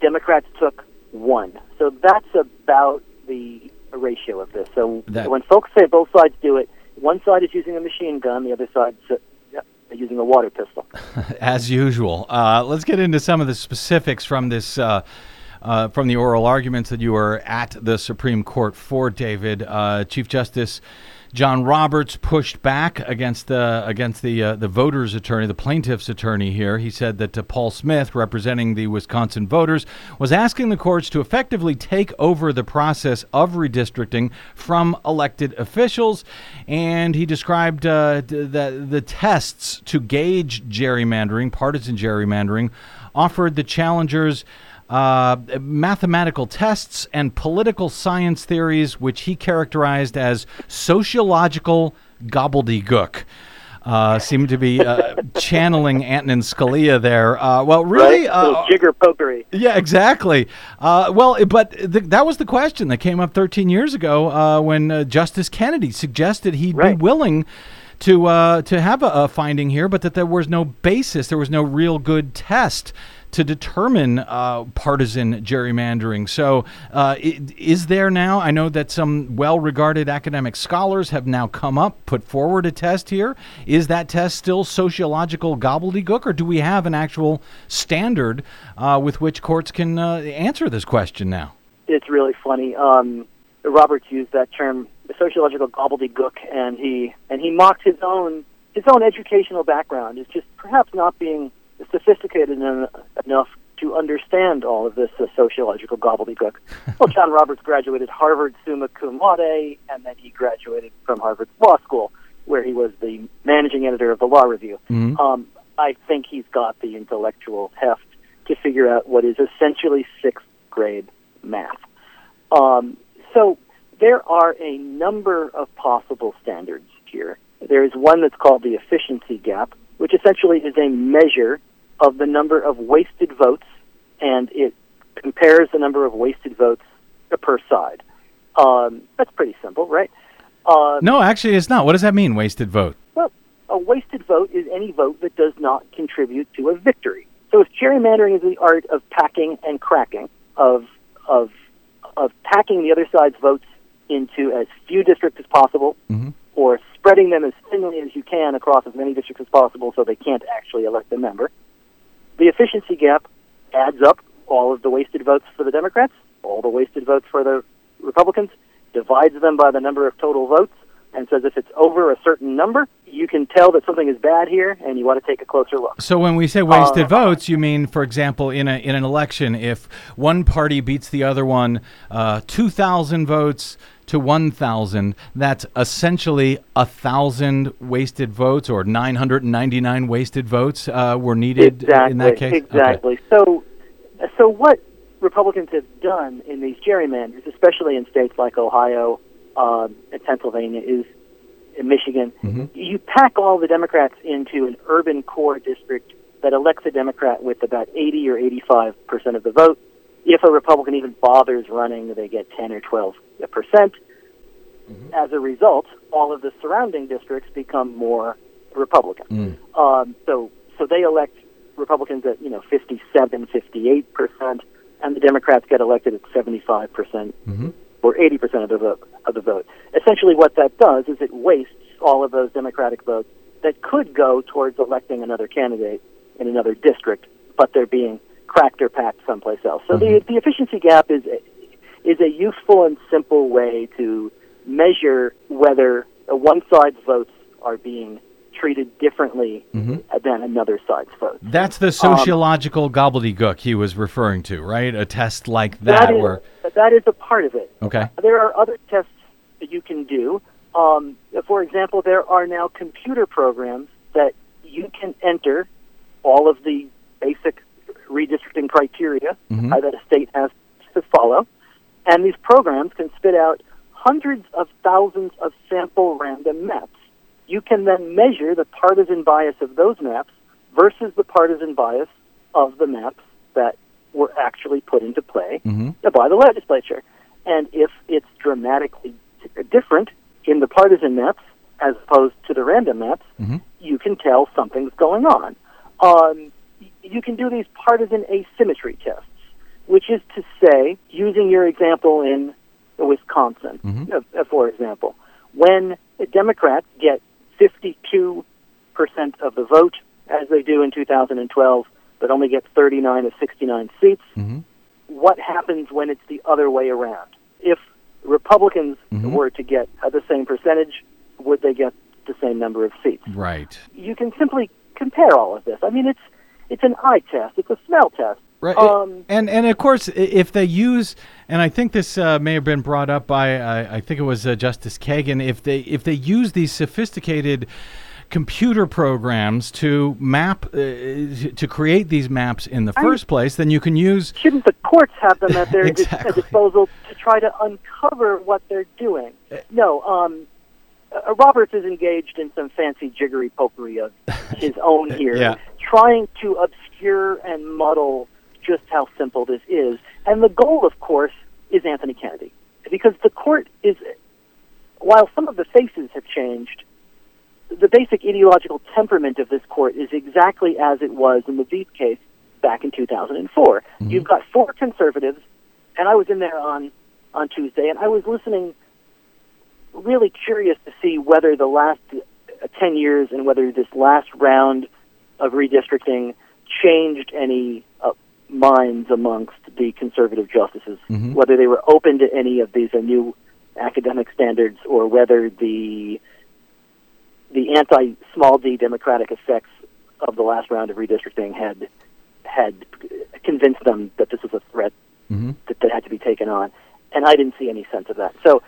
Democrats took one. So that's about the ratio of this. So That- when folks say both sides do it, one side is using a machine gun, the other side's using a water pistol. (laughs) As usual. Uh, let's get into some of the specifics from this. Uh, uh, from the oral arguments that you were at the Supreme Court for, David, uh, Chief Justice John Roberts pushed back against the against the uh, the voters' attorney, the plaintiff's attorney here. He said that uh, Paul Smith, representing the Wisconsin voters, was asking the courts to effectively take over the process of redistricting from elected officials, and he described uh, the the tests to gauge gerrymandering, partisan gerrymandering, offered the challengers uh, mathematical tests and political science theories, which he characterized as sociological gobbledygook. Uh, seemed to be uh, (laughs) channeling Antonin Scalia there. Uh, well, really, right? uh, jiggery pokery. yeah, exactly. Uh, well, but th- that was the question that came up 13 years ago uh, when uh, Justice Kennedy suggested he'd Right. be willing to uh, to have a, a finding here, but that there was no basis, there was no real good test to determine uh, partisan gerrymandering. So, uh, is there now? I know that some well-regarded academic scholars have now come up, put forward a test here. Is that test still sociological gobbledygook, or do we have an actual standard uh, with which courts can uh, answer this question now? It's really funny. Um, Roberts used that term, sociological gobbledygook, and he and he mocked his own his own educational background. It's just perhaps not being sophisticated en- enough to understand all of this uh, sociological gobbledygook. well, (laughs) John Roberts graduated Harvard summa cum laude, and then he graduated from Harvard Law School, where he was the managing editor of the Law Review. Mhm. Um, I think he's got the intellectual heft to figure out what is essentially sixth grade math. Um, so there are a number of possible standards here. There is one that's called the efficiency gap, which essentially is a measure of the number of wasted votes, and it compares the number of wasted votes per side. Um, that's pretty simple, right? Um, No, actually, it's not. What does that mean, wasted vote? well, a wasted vote is any vote that does not contribute to a victory. So if gerrymandering is the art of packing and cracking, of of of packing the other side's votes into as few districts as possible, Mhm. or spreading them as thinly as you can across as many districts as possible so they can't actually elect a member, the efficiency gap adds up all of the wasted votes for the Democrats, all the wasted votes for the Republicans, divides them by the number of total votes, and says if it's over a certain number, you can tell that something is bad here, and you want to take a closer look. So when we say wasted Uh, votes, you mean, for example, in a in an election, if one party beats the other one, uh, two thousand votes to one thousand, that's essentially a thousand wasted votes, or nine hundred and ninety nine wasted votes uh, were needed exactly, in that case. Okay. Exactly. So, so what Republicans have done in these gerrymanders, especially in states like Ohio uh, and Pennsylvania, is in Michigan, you pack all the Democrats into an urban core district that elects a Democrat with about 80 or 85 percent of the vote. If a Republican even bothers running, they get 10 or 12 percent. Mm-hmm. As a result, all of the surrounding districts become more Republican. Mm. Um, so, so they elect Republicans at you know 57, 58 percent, and the Democrats get elected at 75 percent mm-hmm. or 80 percent of the vote. Of the vote. Essentially, what that does is it wastes all of those Democratic votes that could go towards electing another candidate in another district, but they're being cracked or packed someplace else. So the mm-hmm. the efficiency gap is is a useful and simple way to measure whether uh, one side's votes are being treated differently than another side's votes. That's the sociological gobbledygook he was referring to, right? A test like that, that is where that is a part of it. okay, There are other tests that you can do. Um, for example, there are now computer programs that you can enter all of the basic redistricting criteria uh, that a state has to follow, and these programs can spit out hundreds of thousands of sample random maps. You can then measure the partisan bias of those maps versus the partisan bias of the maps that were actually put into play by the legislature. And if it's dramatically different in the partisan maps as opposed to the random maps, you can tell something's going on. Um, you can do these partisan asymmetry tests, which is to say, using your example in Wisconsin, uh, for example, when Democrats get 52% of the vote, as they do in 2012, but only get 39 of 69 seats, what happens when it's the other way around? If Republicans were to get uh, the same percentage, would they get the same number of seats? right, You can simply compare all of this. I mean, it's it's an eye test, it's a smell test. right, Um, and and of course, if they use, and I think this uh, may have been brought up by, uh, I think it was uh, Justice Kagan, if they if they use these sophisticated computer programs to map uh, to create these maps in the first place, then you can use shouldn't the courts have them at their (laughs) Exactly. disposal to try to uncover what they're doing? No, um, uh, Roberts is engaged in some fancy jiggery pokery of his (laughs) own here, Yeah. Trying to obscure and muddle just how simple this is. And the goal, of course, is Anthony Kennedy, because the court is, while some of the faces have changed, the basic ideological temperament of this court is exactly as it was in the Vieth case back in 2004. You've got four conservatives, and I was in there on on Tuesday, and I was listening, really curious to see whether the last uh, 10 years and whether this last round of redistricting changed any uh, minds amongst the conservative justices, whether they were open to any of these uh, new academic standards or whether the the anti small d democratic effects of the last round of redistricting had had convinced them that this was a threat that, that had to be taken on, and I didn't see any sense of that. So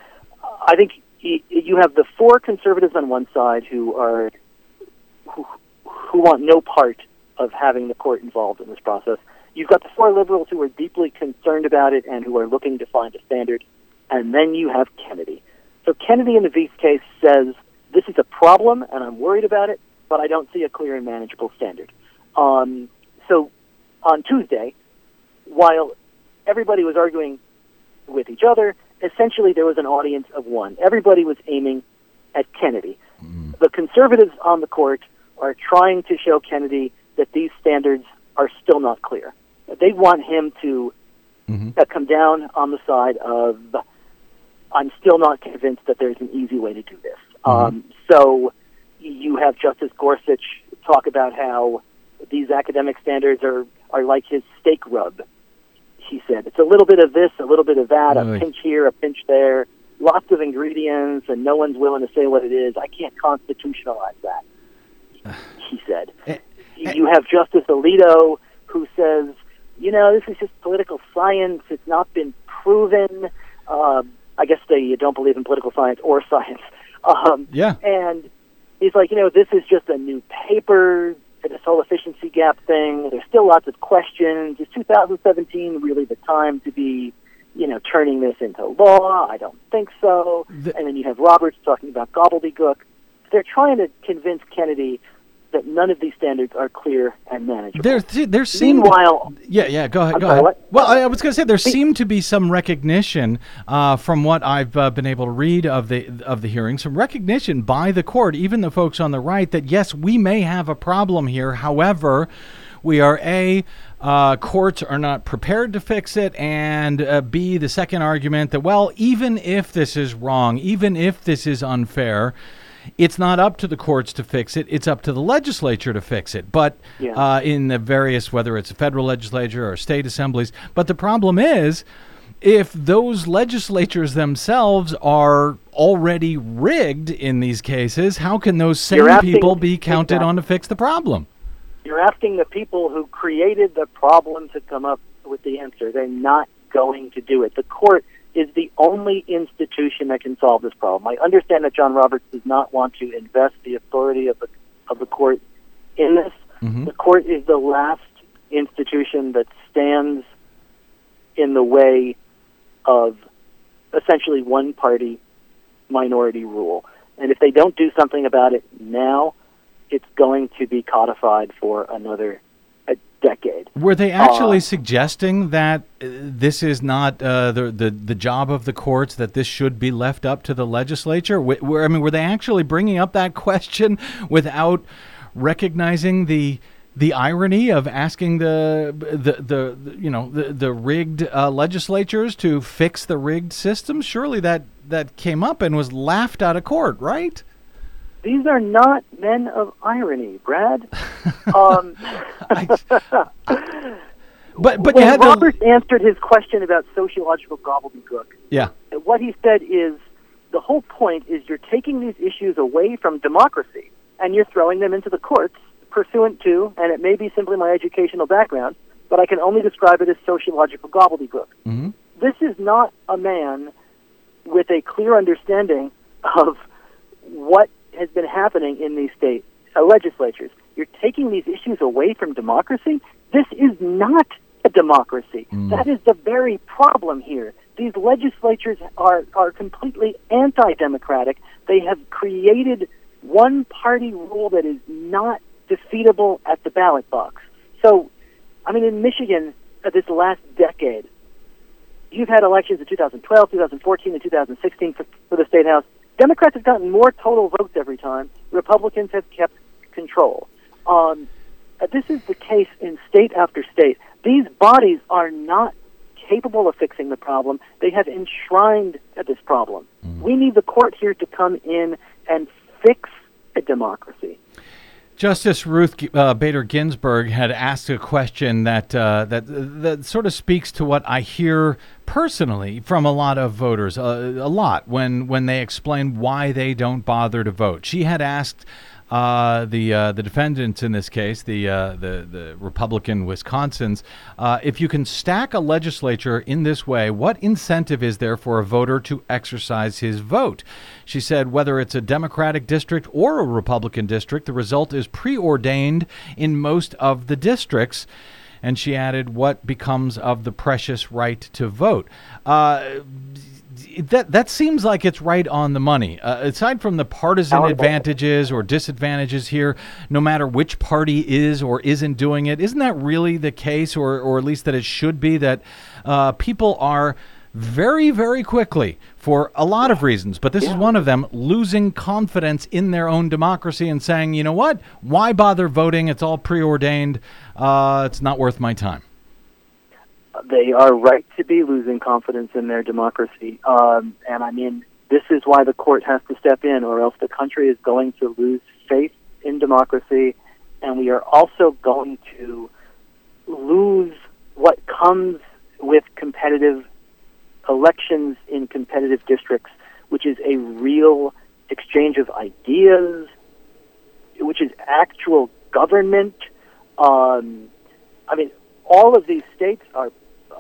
I think y- you have the four conservatives on one side who are who, who want no part of having the court involved in this process. You've got the four liberals who are deeply concerned about it and who are looking to find a standard, and then you have Kennedy. So Kennedy in the Vieth case says this is a problem, and I'm worried about it, but I don't see a clear and manageable standard. Um, so on Tuesday, while everybody was arguing with each other, essentially there was an audience of one. Everybody was aiming at Kennedy. The conservatives on the court are trying to show Kennedy that these standards are still not clear. They want him to uh, come down on the side of I'm still not convinced that there's an easy way to do this. Um, so you have Justice Gorsuch talk about how these academic standards are, are like his steak rub. He said it's a little bit of this, a little bit of that, Really? a pinch here, a pinch there, lots of ingredients, and no one's willing to say what it is. I can't constitutionalize that. He said. You have Justice Alito who says, you know, this is just political science. It's not been proven. Uh, I guess they don't believe in political science or science. Um, Yeah. And he's like, you know, this is just a new paper. for this whole efficiency gap thing. There's still lots of questions. Is 2017 really the time to be, you know, turning this into law? I don't think so. The- and then you have Roberts talking about gobbledygook. They're trying to convince Kennedy that none of these standards are clear and manageable. There, there seemed. Meanwhile, Yeah, yeah. Go ahead. I'm go sorry, ahead. what? Well, I, I was going to say there seemed to be some recognition uh, from what I've uh, been able to read of the of the hearing, some recognition by the court, even the folks on the right, that yes, we may have a problem here. However, we are a uh, courts are not prepared to fix it, and uh, b the second argument that well, even if this is wrong, even if this is unfair. It's not up to the courts to fix it. It's up to the legislature to fix it. But Yeah. uh, in the various, whether it's a federal legislature or state assemblies. But the problem is, if those legislatures themselves are already rigged in these cases, how can those same asking- people be counted Exactly. on to fix the problem? you're asking the people who created the problem to come up with the answer. They're not going to do it. The court is the only institution that can solve this problem. I understand that John Roberts does not want to invest the authority of the of the court in this. Mhm. The court is the last institution that stands in the way of essentially one party minority rule. And if they don't do something about it now, it's going to be codified for another decade. Were they actually Uh, suggesting that uh, this is not uh, the, the the job of the courts? That this should be left up to the legislature? Where I mean, were they actually bringing up that (laughs) question without recognizing the the irony of asking the the the, the you know the the rigged uh, legislatures to fix the rigged system? Surely that that came up and was laughed out of court, right? These are not men of irony, Brad. (laughs) um, But but you when had to Roberts answered his question about sociological gobbledygook, yeah. what he said is the whole point is you're taking these issues away from democracy and you're throwing them into the courts pursuant to, and it may be simply my educational background, but I can only describe it as sociological gobbledygook. hmm This is not a man with a clear understanding of what has been happening in these state uh, legislatures. You're taking these issues away from democracy. This is not a democracy. That is the very problem here. These legislatures are, are completely anti democratic. They have created one party rule that is not defeatable at the ballot box. So, I mean, in Michigan, uh, this last decade, you've had elections in 2012, 2014, and 2016 for, for the state house. Democrats have gotten more total votes every time. Republicans have kept control. Um, uh, this is the case in state after state. These bodies are not capable of fixing the problem. They have enshrined this problem. We need the court here to come in and fix a democracy. Justice Ruth uh, Bader Ginsburg had asked a question that uh, that that sort of speaks to what I hear personally from a lot of voters, uh, a lot when when they explain why they don't bother to vote. She had asked uh, the uh, the defendants in this case, the uh, the the Republican Wisconsins, uh, if you can stack a legislature in this way, what incentive is there for a voter to exercise his vote? She said whether it's a Democratic district or a Republican district, the result is preordained in most of the districts. And she added, "What becomes of the precious right to vote?" Uh, that that seems like it's right on the money. Uh, aside from the partisan advantages or disadvantages here, no matter which party is or isn't doing it, isn't that really the case, or or at least that it should be that uh, people are very very quickly for a lot of reasons, but this is one of them, losing confidence in their own democracy and saying, you know what, why bother voting? It's all preordained. Uh, it's not worth my time. they are right to be losing confidence in their democracy. Um, and I mean, this is why the court has to step in, or else the country is going to lose faith in democracy, and we are also going to lose what comes with competitive elections in competitive districts, which is a real exchange of ideas, which is actual government. Um, I mean, all of these states are uh,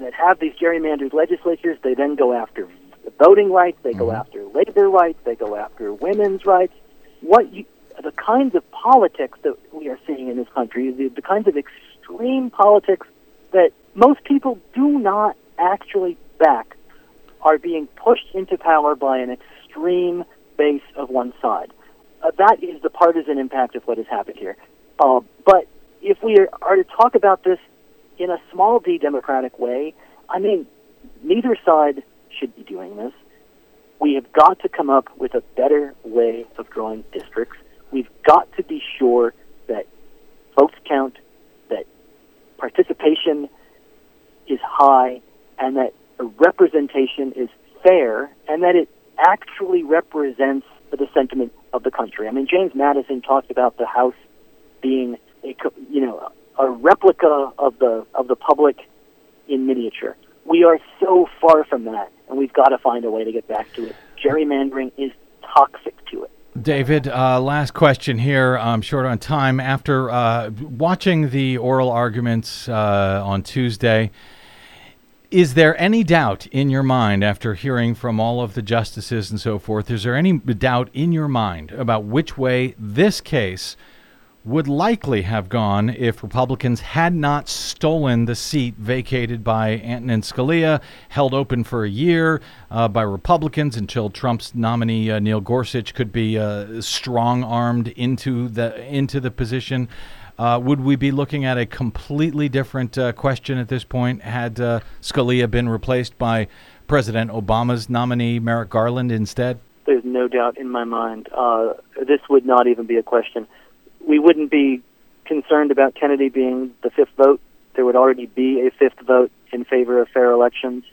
that have these gerrymandered legislatures. They then go after the voting rights. They go after labor rights. They go after women's rights. What you the kinds of politics that we are seeing in this country, the, the kinds of extreme politics that most people do not actually back, are being pushed into power by an extreme base of one side. Uh, that is the partisan impact of what has happened here. Uh, but if we are, to talk about this in a small d democratic way, I mean, neither side should be doing this. We have got to come up with a better way of drawing districts. We've got to be sure that votes count, that participation is high, and that representation is fair, and that it actually represents the sentiment of the country. I mean, James Madison talked about the House being a you know a replica of the of the public in miniature. We are so far from that, and we've got to find a way to get back to it. Gerrymandering is toxic to it. David, uh, last question here. I'm short on time. After uh, watching the oral arguments uh, on Tuesday, is there any doubt in your mind, after hearing from all of the justices and so forth, is there any doubt in your mind about which way this case would likely have gone if Republicans had not stolen the seat vacated by Antonin Scalia, held open for a year uh, by Republicans until Trump's nominee uh, Neil Gorsuch could be uh, strong-armed into the into the position. Uh, would we be looking at a completely different uh, question at this point had uh, Scalia been replaced by President Obama's nominee Merrick Garland instead? There's no doubt in my mind. this would not even be a question we wouldn't be concerned about Kennedy being the fifth vote. There would already be a fifth vote in favor of fair elections.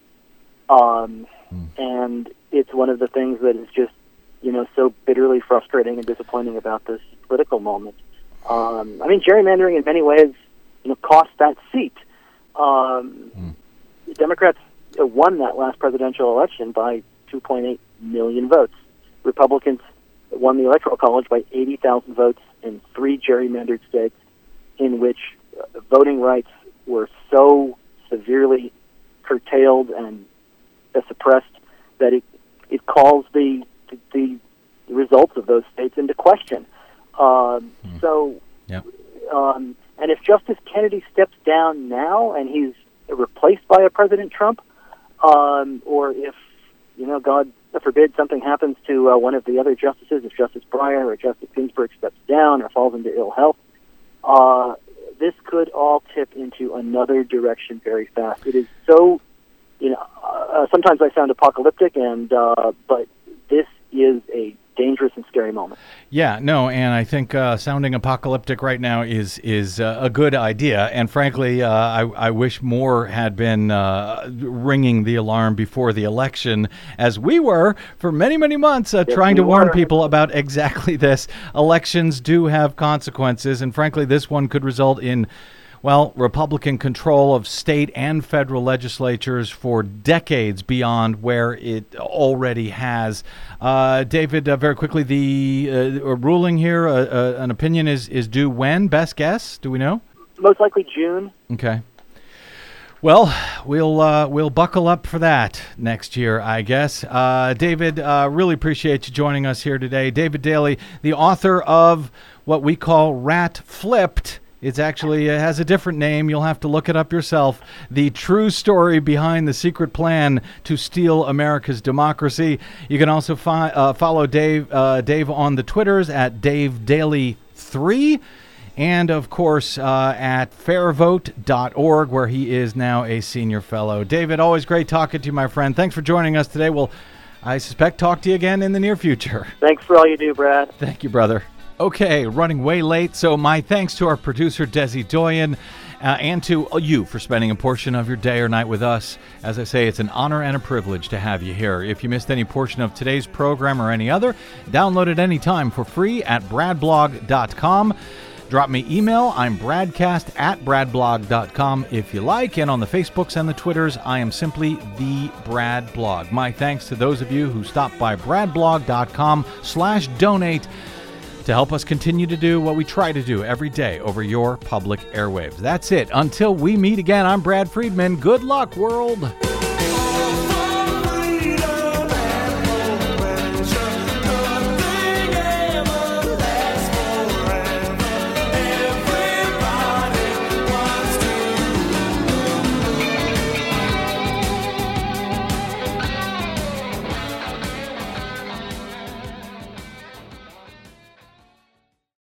Um, mm. And it's one of the things that is just, you know, so bitterly frustrating and disappointing about this political moment. Um, I mean, gerrymandering in many ways, you know, cost that seat. Um, mm. Democrats won that last presidential election by 2.8 million votes. Republicans won the Electoral College by 80,000 votes in three gerrymandered states in which uh, voting rights were so severely curtailed and uh, suppressed that it it calls the the, the results of those states into question. Um, mm. So, yep. um, and if Justice Kennedy steps down now and he's replaced by a President Trump, um, or if you know, God forbid something happens to uh, one of the other justices, if Justice Breyer or Justice Ginsburg steps down or falls into ill health, uh, this could all tip into another direction very fast. It is so, you know, uh, sometimes I sound apocalyptic, and uh, but this is a dangerous and scary moment. Yeah, no, and I think uh, sounding apocalyptic right now is is uh, a good idea. And frankly, uh, I, I wish more had been uh, ringing the alarm before the election, as we were for many many months, uh, yes, trying to were. warn people about exactly this. Elections do have consequences, and frankly, this one could result in well, Republican control of state and federal legislatures for decades beyond where it already has. Uh, David, uh, very quickly, the uh, ruling here, uh, uh, an opinion is, is due when? Best guess? Do we know? Most likely June. Okay. Well, we'll uh, we'll buckle up for that next year, I guess. Uh, David, uh, really appreciate you joining us here today. David Daley, the author of what we call Rat Flipped. It's actually it has a different name. You'll have to look it up yourself. The true story behind the secret plan to steal America's democracy. You can also fi- uh, follow Dave uh, Dave on the Twitters at Dave Daley three, and of course uh, at fairvote.org, where he is now a senior fellow. David, always great talking to you, my friend. Thanks for joining us today. We'll, I suspect, talk to you again in the near future. Thanks for all you do, Brad. Thank you, brother. Okay, running way late, so my thanks to our producer, Desi Doyen, uh, and to you for spending a portion of your day or night with us. As I say, it's an honor and a privilege to have you here. If you missed any portion of today's program or any other, download it anytime for free at bradblog.com. Drop me email. I'm bradcast at bradblog.com if you like. And on the Facebooks and the Twitters, I am simply the Brad Blog. My thanks to those of you who stopped by bradblog.com slash donate to help us continue to do what we try to do every day over your public airwaves. That's it. Until we meet again, I'm Brad Friedman. Good luck, world.